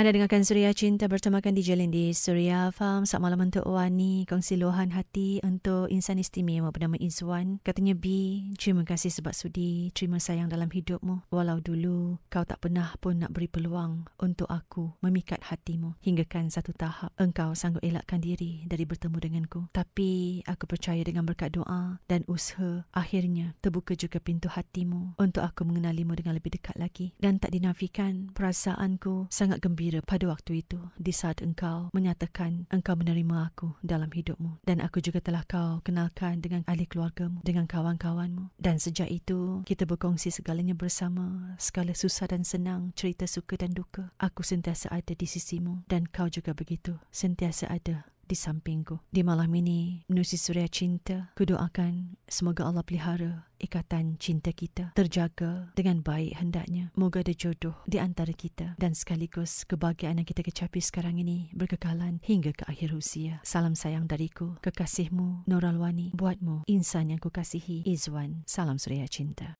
Anda dengarkan Suria Cinta bertemakan di Jalin di Suria Farm. Saat malam untuk Wani. Kongsi luahan hati untuk insan istimewa bernama Izwan. Katanya B, terima kasih sebab sudi terima sayang dalam hidupmu. Walau dulu kau tak pernah pun nak beri peluang untuk aku memikat hatimu. Hinggakan satu tahap engkau sanggup elakkan diri dari bertemu denganku. Tapi aku percaya dengan berkat doa dan usaha akhirnya terbuka juga pintu hatimu untuk aku mengenalimu dengan lebih dekat lagi. Dan tak dinafikan perasaanku sangat gembira gembira pada waktu itu di saat engkau menyatakan engkau menerima aku dalam hidupmu. Dan aku juga telah kau kenalkan dengan ahli keluargamu dengan kawan-kawanmu. Dan sejak itu kita berkongsi segalanya bersama. Segala susah dan senang cerita suka dan duka aku sentiasa ada di sisimu. Dan kau juga begitu sentiasa ada di sampingku. Di malam ini, menusi suria cinta, kudoakan semoga Allah pelihara ikatan cinta kita terjaga dengan baik hendaknya. Moga ada jodoh di antara kita dan sekaligus kebahagiaan yang kita kecapi sekarang ini berkekalan hingga ke akhir usia. Salam sayang dariku, kekasihmu Nuralwani, buatmu insan yang kukasihi Izwan. Salam suria cinta.